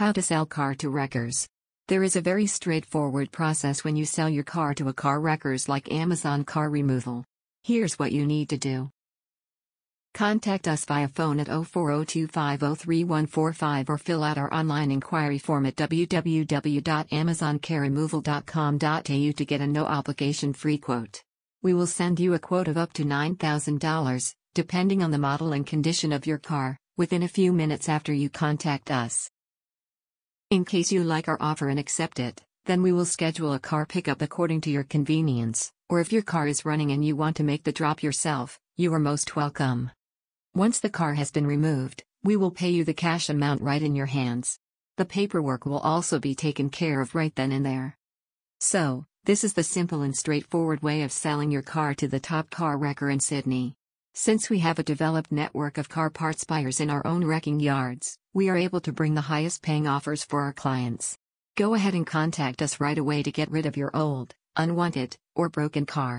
How to sell car to wreckers. There is a very straightforward process when you sell your car to a car wreckers like Amazon Car Removal. Here's what you need to do. Contact us via phone at 0402503145 or fill out our online inquiry form at www.amazoncarremoval.com.au to get a no obligation free quote. We will send you a quote of up to $9,000, depending on the model and condition of your car, within a few minutes after you contact us. In case you like our offer and accept it, then we will schedule a car pickup according to your convenience, or if your car is running and you want to make the drop yourself, you are most welcome. Once the car has been removed, we will pay you the cash amount right in your hands. The paperwork will also be taken care of right then and there. So, this is the simple and straightforward way of selling your car to the top car wrecker in Sydney. Since we have a developed network of car parts buyers in our own wrecking yards, we are able to bring the highest paying offers for our clients. Go ahead and contact us right away to get rid of your old, unwanted, or broken car.